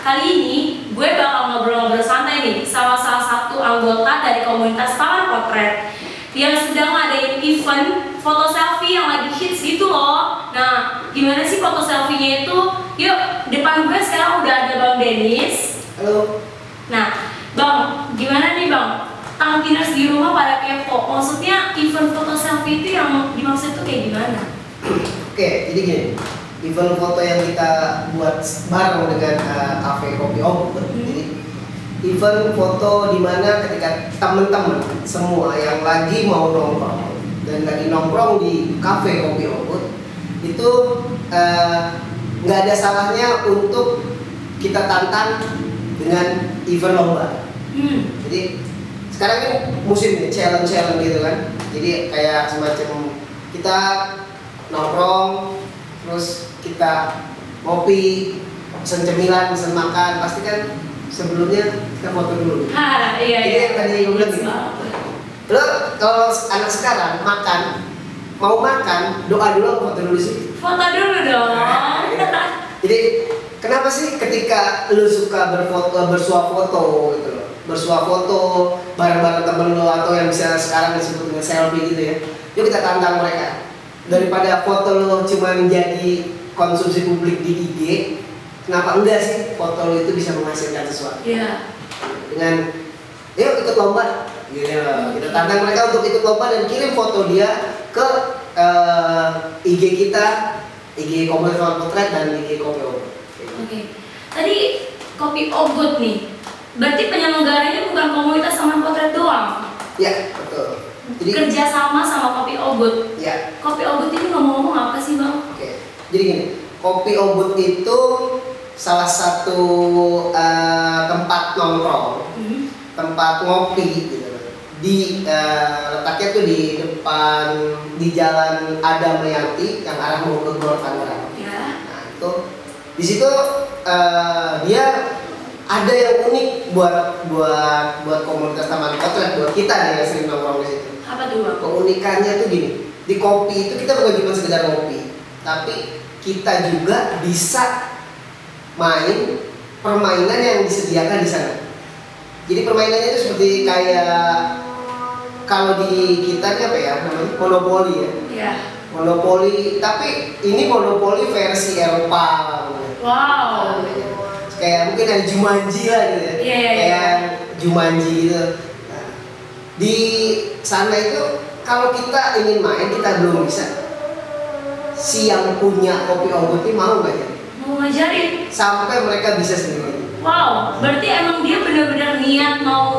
kali ini gue bakal ngobrol-ngobrol santai nih sama salah satu anggota dari komunitas Taman Potret yang sedang ngadain event foto selfie yang lagi hits gitu loh. Nah, gimana sih foto selfie-nya itu? Yuk, depan gue sekarang udah ada Bang Denis. Halo. Nah, Bang, gimana nih Bang? Tangkiners di rumah pada kepo. Maksudnya event foto selfie itu yang dimaksud itu kayak gimana? Oke, jadi gini. Event foto yang kita buat bareng dengan uh, Cafe Kopi Om. Jadi event foto di mana ketika teman-teman semua yang lagi mau nongkrong dan lagi nongkrong di Cafe Kopi Om itu eh, nggak ada salahnya untuk kita tantang dengan event lomba. Hmm. Jadi sekarang kan musim nih challenge challenge gitu kan. Jadi kayak semacam kita nongkrong terus kita ngopi pesen cemilan pesen makan pasti kan sebelumnya kita foto dulu. Ha, iya Jadi iya. yang tadi gue bilang gitu. Lo kalau anak sekarang makan mau makan doa dulu apa foto dulu sih? Foto dulu dong. Jadi kenapa sih ketika lu suka berfoto bersuah foto gitu loh bersuah foto bareng-bareng temen lo atau yang bisa sekarang disebut dengan selfie gitu ya yuk kita tantang mereka daripada foto lo cuma menjadi konsumsi publik di IG kenapa enggak sih foto lo itu bisa menghasilkan sesuatu Iya. dengan yuk ikut lomba gitu kita tantang mereka untuk ikut lomba dan kirim foto dia ke eh, IG kita IG komunitas potret dan IG kopi Obat. Oke. Tadi kopi ogut nih. Berarti penyelenggaranya bukan komunitas sama potret doang. ya betul jadi Kerja sama sama kopi ogut. ya Kopi ogut ini ngomong-ngomong apa sih bang? oke jadi gini kopi obut itu salah satu eh, tempat nongkrong Hmm. tempat ngopi gitu di eh, letaknya tuh di depan di jalan Adam Mayati yang arah mau ke Gor Tangerang. Ya. Nah itu di situ eh, dia ada yang unik buat buat buat komunitas taman potret buat kita nih yang sering nongkrong di situ. Apa tuh? Keunikannya tuh gini di kopi itu kita bukan cuma sekedar ngopi, tapi kita juga bisa main permainan yang disediakan di sana. Jadi permainannya itu seperti kayak kalau di kita ini apa ya namanya monopoli ya. Ya. Monopoli, tapi ini monopoli versi Eropa. Wow. Kayak mungkin ada Jumanji lah gitu ya. Iya, iya, iya. Kayak Jumanji gitu. Nah, di sana itu kalau kita ingin main kita belum bisa. Si yang punya kopi obat ini mau nggak ya? Mau ngajarin. Sampai mereka bisa sendiri. Wow. Berarti emang dia benar-benar niat mau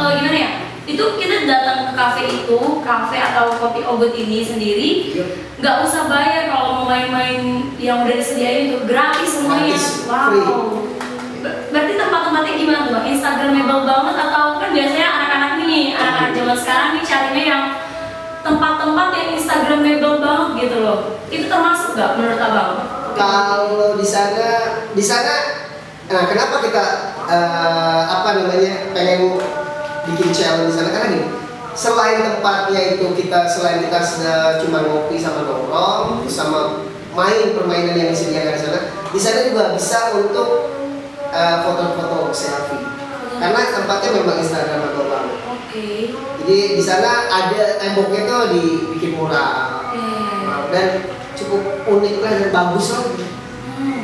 eh, gimana ya? Itu kita datang ke kafe itu, kafe atau kopi obat ini sendiri, Yuk. nggak usah bayar kalau mau main-main yang udah disediain itu gratis semuanya. Gratis, wow. free. Ber- Berarti tempat-tempatnya gimana tuh? Instagramable banget atau kan biasanya anak-anak nih, anak-anak zaman sekarang nih carinya yang tempat-tempat yang Instagramable banget gitu loh. Itu termasuk nggak menurut abang? Kalau di sana, di sana, nah kenapa kita eh, apa namanya pengen bikin challenge di sana karena gini, selain tempatnya itu kita selain kita sudah cuma ngopi sama nongkrong, sama main permainan yang disediakan di sana, di sana juga bisa untuk eh, foto-foto selfie. Karena tempatnya memang Instagramable banget. Oke. Jadi di sana ada temboknya tuh dibikin mural Eh. dan cukup unik lah dan bagus lah. Hmm.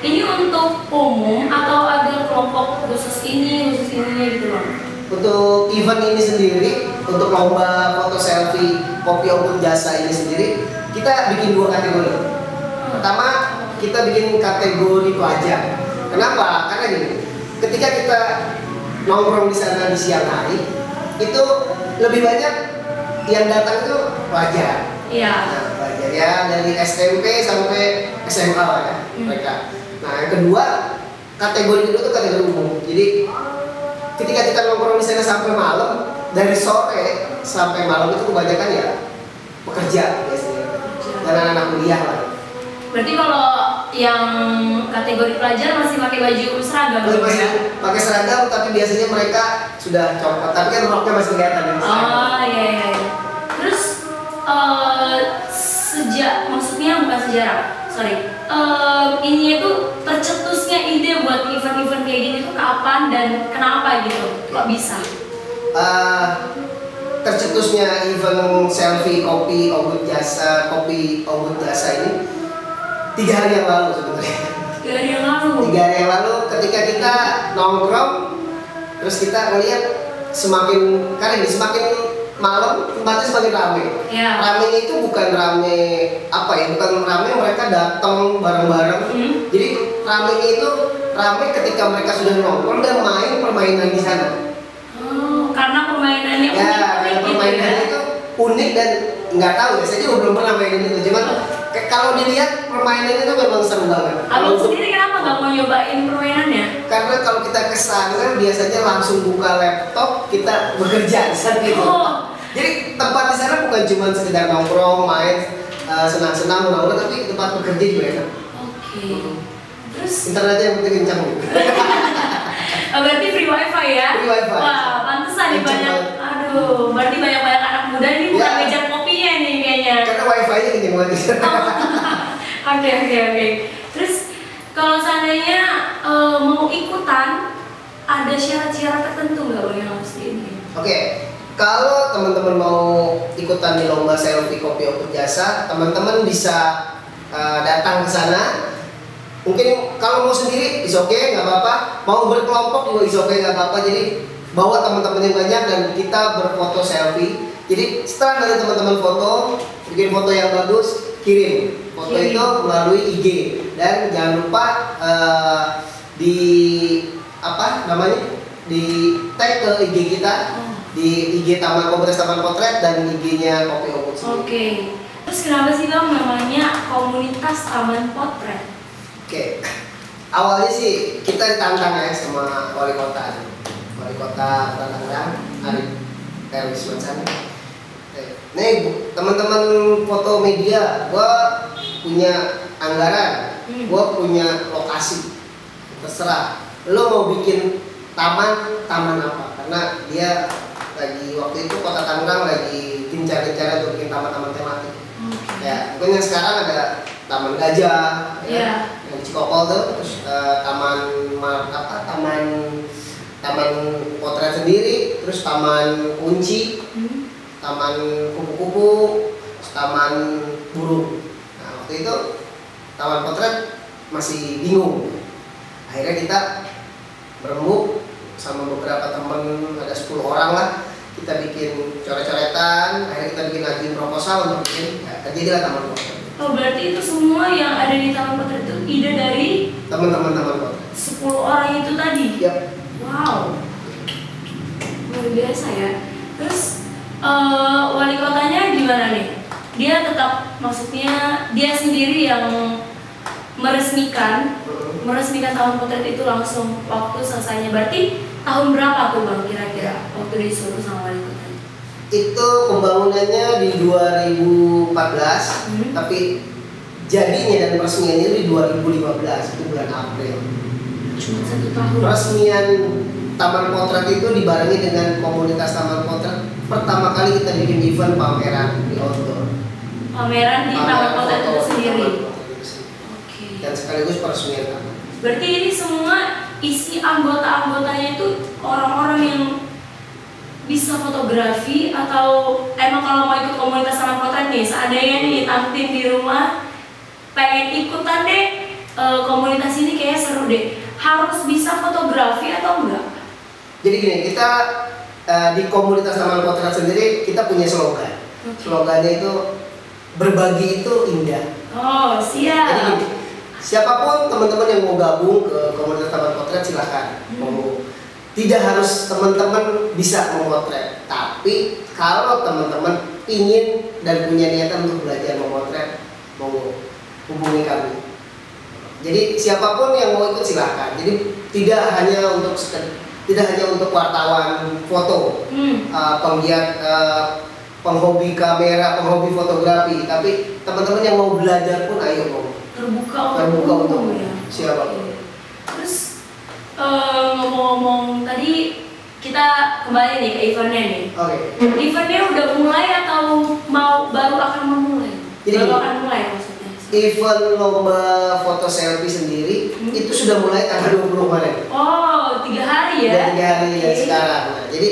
Ini untuk umum atau ada kelompok khusus ini, khusus ini gitu loh? Untuk event ini sendiri, untuk lomba foto selfie kopi obat jasa ini sendiri, kita bikin dua kategori. Pertama, kita bikin kategori pelajar. Kenapa? Karena gini, ketika kita nongkrong di sana di siang hari, itu lebih banyak yang datang itu pelajar. Iya. Nah, pelajar ya dari SMP sampai SMA lah ya Hmm. mereka. Nah, yang kedua kategori kedua itu kategori umum. Jadi ketika kita nongkrong di sana sampai malam, dari sore sampai malam itu kebanyakan ya pekerja biasanya dan anak-anak kuliah lah. Berarti kalau yang kategori pelajar masih pakai baju seragam gitu masih ya? pakai seragam tapi biasanya mereka sudah copot, tapi kan roknya masih kelihatan ya. Oh iya iya. Terus eh, sejak maksudnya bukan sejarah, sorry. em, ini itu tercetusnya ide buat event-event kayak gini tuh kapan dan kenapa gitu? Kok bisa? Eh, tercetusnya event selfie kopi ogut jasa kopi ogut jasa ini tiga hari yang lalu sebenarnya Dari yang lalu. tiga hari yang lalu ketika kita nongkrong terus kita ngeliat semakin kali ini semakin malam tempatnya semakin ramai Ya. ramenya itu bukan rame apa ya bukan rame mereka datang bareng-bareng Hmm. jadi ramenya itu rame ketika mereka sudah nongkrong dan main permainan di sana Oh, karena permainannya ya unik gitu permainannya ya. itu unik dan nggak tahu ya saya juga belum pernah mainin itu cuman kalau dilihat permainannya itu memang seru banget Abang sendiri kenapa nggak mau nyobain permainannya? karena kalau kita ke sana biasanya langsung buka laptop kita bekerja di sana gitu Oh. Jadi tempat di sana bukan cuma sekedar nongkrong main eh, senang-senang ulang tapi tempat bekerja juga enak Oke. Terus internetnya yang penting kencang oh, berarti free wifi ya? Free wifi. Wah, pantesan nih banyak. Aduh, berarti banyak-banyak anak muda ini bukan Ya. ngejar kopinya nih kayaknya. karena wifi nya kencang banget di sana Oke oke oke. Terus kalau seandainya eh, mau ikutan, ada syarat-syarat tertentu nggak boleh harus ini? Oke, kalau teman-teman mau ikutan di lomba selfie kopi open jasa, teman-teman bisa uh, datang ke sana. Mungkin kalau mau sendiri, is oke, nggak apa-apa. Mau berkelompok juga is oke, nggak apa-apa. Jadi bawa teman-teman yang banyak dan kita berfoto selfie. Jadi setelah dari teman-teman foto, bikin foto yang bagus, kirim foto Kirim. itu melalui IG dan jangan lupa uh, di apa namanya di tag ke IG kita Oh, di IG Taman Komunitas Taman Potret dan IG-nya Kopi Oke. Terus kenapa sih bang namanya komunitas taman potret? Oke, awalnya sih kita ditantang ya sama wali kota, wali kota Tangerang, Arif Erwis Mansan. Nih teman-teman foto media, gua punya anggaran, Hmm. gua punya lokasi, terserah. Lo mau bikin taman, taman apa? Karena dia lagi waktu itu Kota Tangerang lagi gencar-gencar untuk bikin taman-taman tematik. Oke. Ya, mungkin yang sekarang ada Taman Gajah, ya, Iya. yang Cikokol tuh, terus eh, Taman Ma- apa? Taman Taman Potret sendiri, terus Taman Kunci, Hmm. Taman Kupu-kupu, Taman Burung. Nah, waktu itu Taman Potret masih bingung. Akhirnya kita berembuk sama beberapa teman, ada 10 orang lah. Bikin coret-coretan, akhirnya kita bikin ajuin proposal untuk bikin, ya, terjadilah Taman Potret. Oh berarti itu semua yang ada di taman potret itu ide dari teman-teman teman kota 10 orang itu tadi? Yap. Wow, luar biasa ya. Terus eh, wali kotanya gimana nih? Dia tetap maksudnya dia sendiri yang meresmikan meresmikan tahun potret itu langsung waktu selesainya. Berarti tahun berapa tuh bang kira-kira waktu disuruh sama wali? Itu pembangunannya di 2014 Hmm. tapi jadinya dan peresmiannya itu di 2015 itu bulan April Cuma satu tahun. peresmian Taman Potret itu dibarengi dengan komunitas Taman Potret pertama kali kita bikin event pameran di outdoor Pameran di taman potret itu sendiri. Oke. dan sekaligus peresmian taman Berarti ini semua isi anggota-anggotanya itu orang-orang yang bisa fotografi atau emang kalau mau ikut komunitas taman potret nih, seandainya nih Tantin di rumah pengen ikutan deh eh, komunitas ini kayak seru deh. Harus bisa fotografi atau enggak? jadi gini kita eh, di komunitas Taman Potret sendiri kita punya slogan slogannya itu berbagi itu indah Oh, Jadi siap. gini, siapa pun teman-teman yang mau gabung ke komunitas taman potret silahkan. Hmm. Mau tidak harus teman-teman bisa memotret, tapi kalau teman-teman ingin dan punya niatan untuk belajar memotret, mau hubungi kami. Jadi siapa pun yang mau ikut silahkan. Jadi tidak hanya untuk tidak hanya untuk wartawan foto, Hmm. uh, penggiat uh, penghobi kamera, penghobi fotografi, tapi teman-teman yang mau belajar pun ayo mau. Terbuka Terbuka untuk ya. siapa? Eh, ngomong-ngomong tadi kita kembali nih ke eventnya nih. Oke. Eventnya udah mulai atau mau baru akan memulai? Jadi baru akan mulai maksudnya. event lomba foto selfie sendiri Hmm. itu sudah mulai tanggal 20 kemarin. Oh, tiga hari ya? Udah tiga hari dari Oke. sekarang. Nah, jadi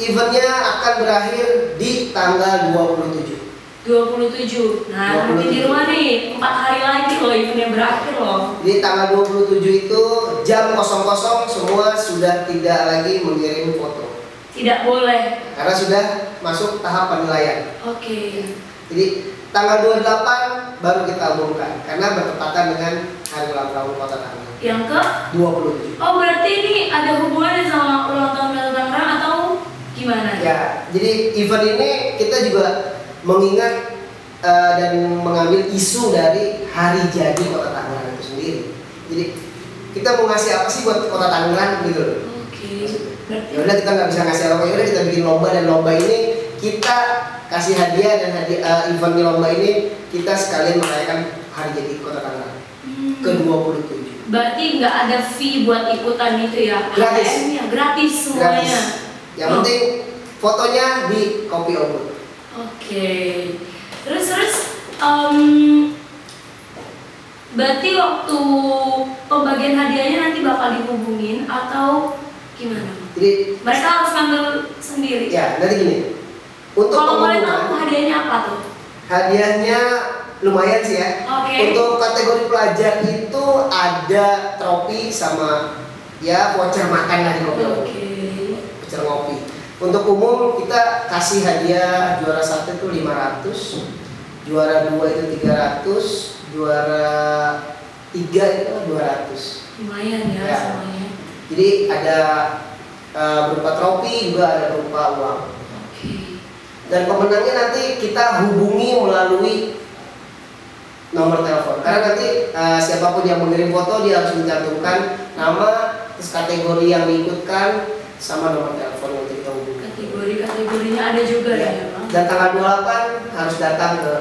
eventnya akan berakhir di tanggal 27. 27. Nah, nanti di 27. rumah nih, empat hari lagi loh eventnya berakhir loh. Jadi tanggal 27 itu jam 00 semua sudah tidak lagi mengirim foto Tidak boleh. karena sudah masuk tahap penilaian. Oke. Jadi tanggal 28 baru kita umumkan karena bertepatan dengan hari ulang tahun Kota Tangerang Yang ke 27. Oh, berarti ini ada hubungannya sama ulang tahun Kota Tangerang atau gimana? Ya, jadi event ini kita juga mengingat eh, dan mengambil isu dari hari jadi Kota Tangerang itu sendiri. Jadi kita mau ngasih apa sih buat Kota Tangerang gitu loh. Oke. Berarti Ya udah kita nggak bisa ngasih apa, ya udah kita bikin lomba dan lomba ini kita kasih hadiah dan hadiah eh, event di lomba ini kita sekalian merayakan hari jadi Kota Tangerang hmm, ke 27. Berarti nggak ada fee buat ikutan itu ya? Gratis. Gratis semuanya. Gratis. Yang Oh. penting fotonya di kopi obut. Oke. Terus terus em, berarti waktu pembagian hadiahnya nanti bakal dihubungin atau gimana? Jadi Mereka harus ngambil sendiri. ya nanti gini. Untuk Kalau boleh tahu hadiahnya apa tuh? hadiahnya lumayan sih ya. Oke. Untuk kategori pelajar itu ada trofi sama ya voucher makan lah di kopi. Oke. voucher ngopi. Untuk umum kita kasih hadiah juara satu itu 500, juara dua itu 300, juara tiga itu 200. Lumayan ya, Ya. semuanya. Jadi ada eh, berupa trofi juga ada berupa uang. Dan pemenangnya nanti kita hubungi melalui nomor telepon. Karena nanti eh, siapa pun yang mengirim foto dia harus mencantumkan nama, terus kategori yang diikutkan sama nomor telepon untuk hubungi. Kategori-kategorinya ada juga ya, Ya. Bang? Dan tanggal 28 harus datang ke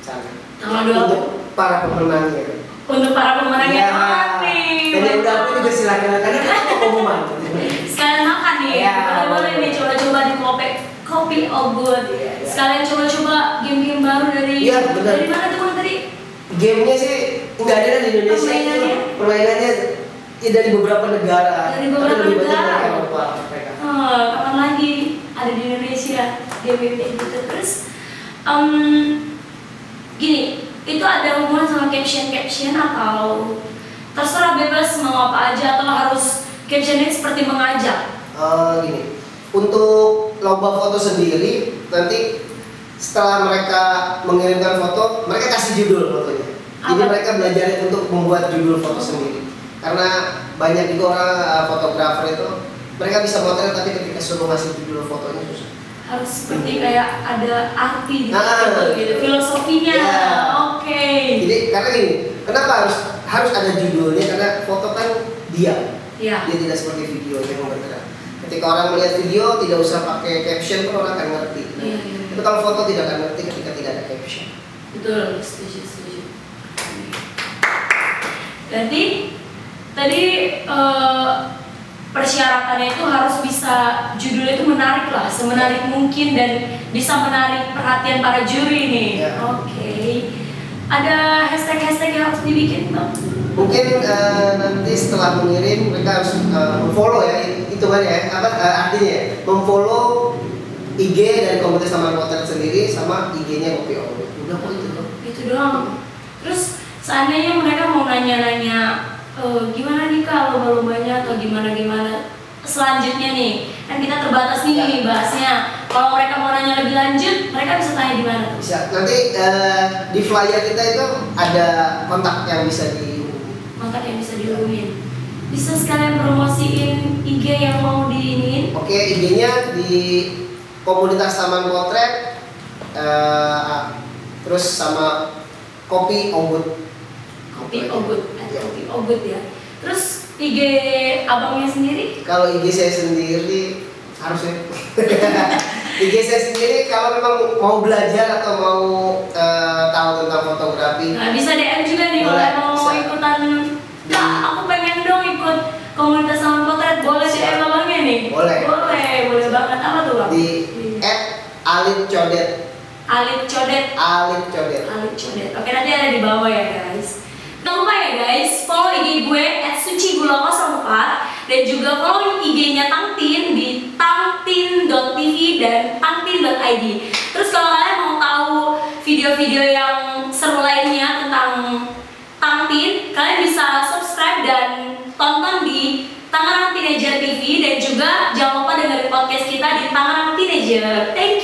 sana. Tanggal 28. Untuk para pemenangnya. Untuk para pemenangnya Ya. nih. Dan yang udah aku juga silakan karena kita mau pengumuman. Sekalian makan nih. Ya. Boleh boleh nih coba-coba di kopi kopi obud. Iya, iya. Sekalian coba-coba game-game baru dari Iya, benar. dari mana tuh tadi? Gamenya sih nggak ada di Indonesia Permainannya? Permainannya ya dari beberapa negara. Dari beberapa negara. Eropa mereka. Oh, kapan lagi ada di Indonesia kayak gitu terus em, gini itu ada hubungan sama caption caption atau terserah bebas mau apa aja atau harus captionnya seperti mengajak Eh, gini, untuk lomba foto sendiri nanti setelah mereka mengirimkan foto, mereka kasih judul fotonya. Jadi Apa? mereka belajar untuk membuat judul foto sendiri. Karena banyak juga orang eh, fotografer itu mereka bisa motret tapi ketika suruh ngasih judul fotonya susah. harus seperti kayak ada arti gitu, Nah. gitu, gitu. filosofinya Ya. oke Jadi karena gini, kenapa harus harus ada judulnya? Karena foto kan diam, ya dia tidak seperti video yang bergerak. Ketika orang melihat video tidak usah pakai caption pun orang akan ngerti. Iya, iya. Tapi kalau foto tidak akan ngerti ketika tidak ada caption. Betul, setuju, setuju. Jadi tadi eh, persyaratannya itu harus bisa judulnya itu menarik lah, semenarik mungkin dan bisa menarik perhatian para juri nih. Ya. Oke. Ada hashtag-hashtag yang harus dibikin bang? Mungkin eh, nanti setelah mengirim mereka harus eh, memfollow ya itu kan ya apa eh, artinya ya memfollow IG dari komunitas Taman Potret sendiri sama IG-nya Kopi. Udah kok itu doang. Itu doang. Terus seandainya mereka mau nanya-nanya eh, gimana nih kak lomba-lombanya atau gimana-gimana selanjutnya nih kan kita terbatas nih Ya. nih bahasnya kalau mereka mau nanya lebih lanjut mereka bisa tanya di mana tuh Bisa. Nanti eh, di flyer kita itu ada kontak yang bisa dihubungi. kontak yang bisa dihubungin bisa sekalian promosiin IG yang mau diinin Oke, IG-nya di komunitas Taman Potret eh, terus sama Kopi Obut. kopi ogut Ya. kopi ogut ya terus IG abangnya sendiri Kalau IG saya sendiri harusnya IG saya sendiri kalau memang mau belajar atau mau eh, tahu tentang fotografi nah bisa DM juga nih kalau Boleh, emang mau bisa. ikutan kak aku pengen dong ikut komunitas sama potret boleh. DM abangnya nih Boleh. boleh boleh banget apa tuh bang di Iya. @alit codet Alit Codet Alit Codet. Alit Codet. Oke nanti ada di bawah ya guys. Guys, follow IG gue @sucigula04 dan juga follow IG-nya Tangtin di tangtin.tv dan tangtin.id. Terus kalau kalian mau tahu video-video yang seru lainnya tentang Tangtin, kalian bisa subscribe dan tonton di Tangerang Teenager TV dan juga jangan lupa dengerin podcast kita di Tangerang Teenager. Thank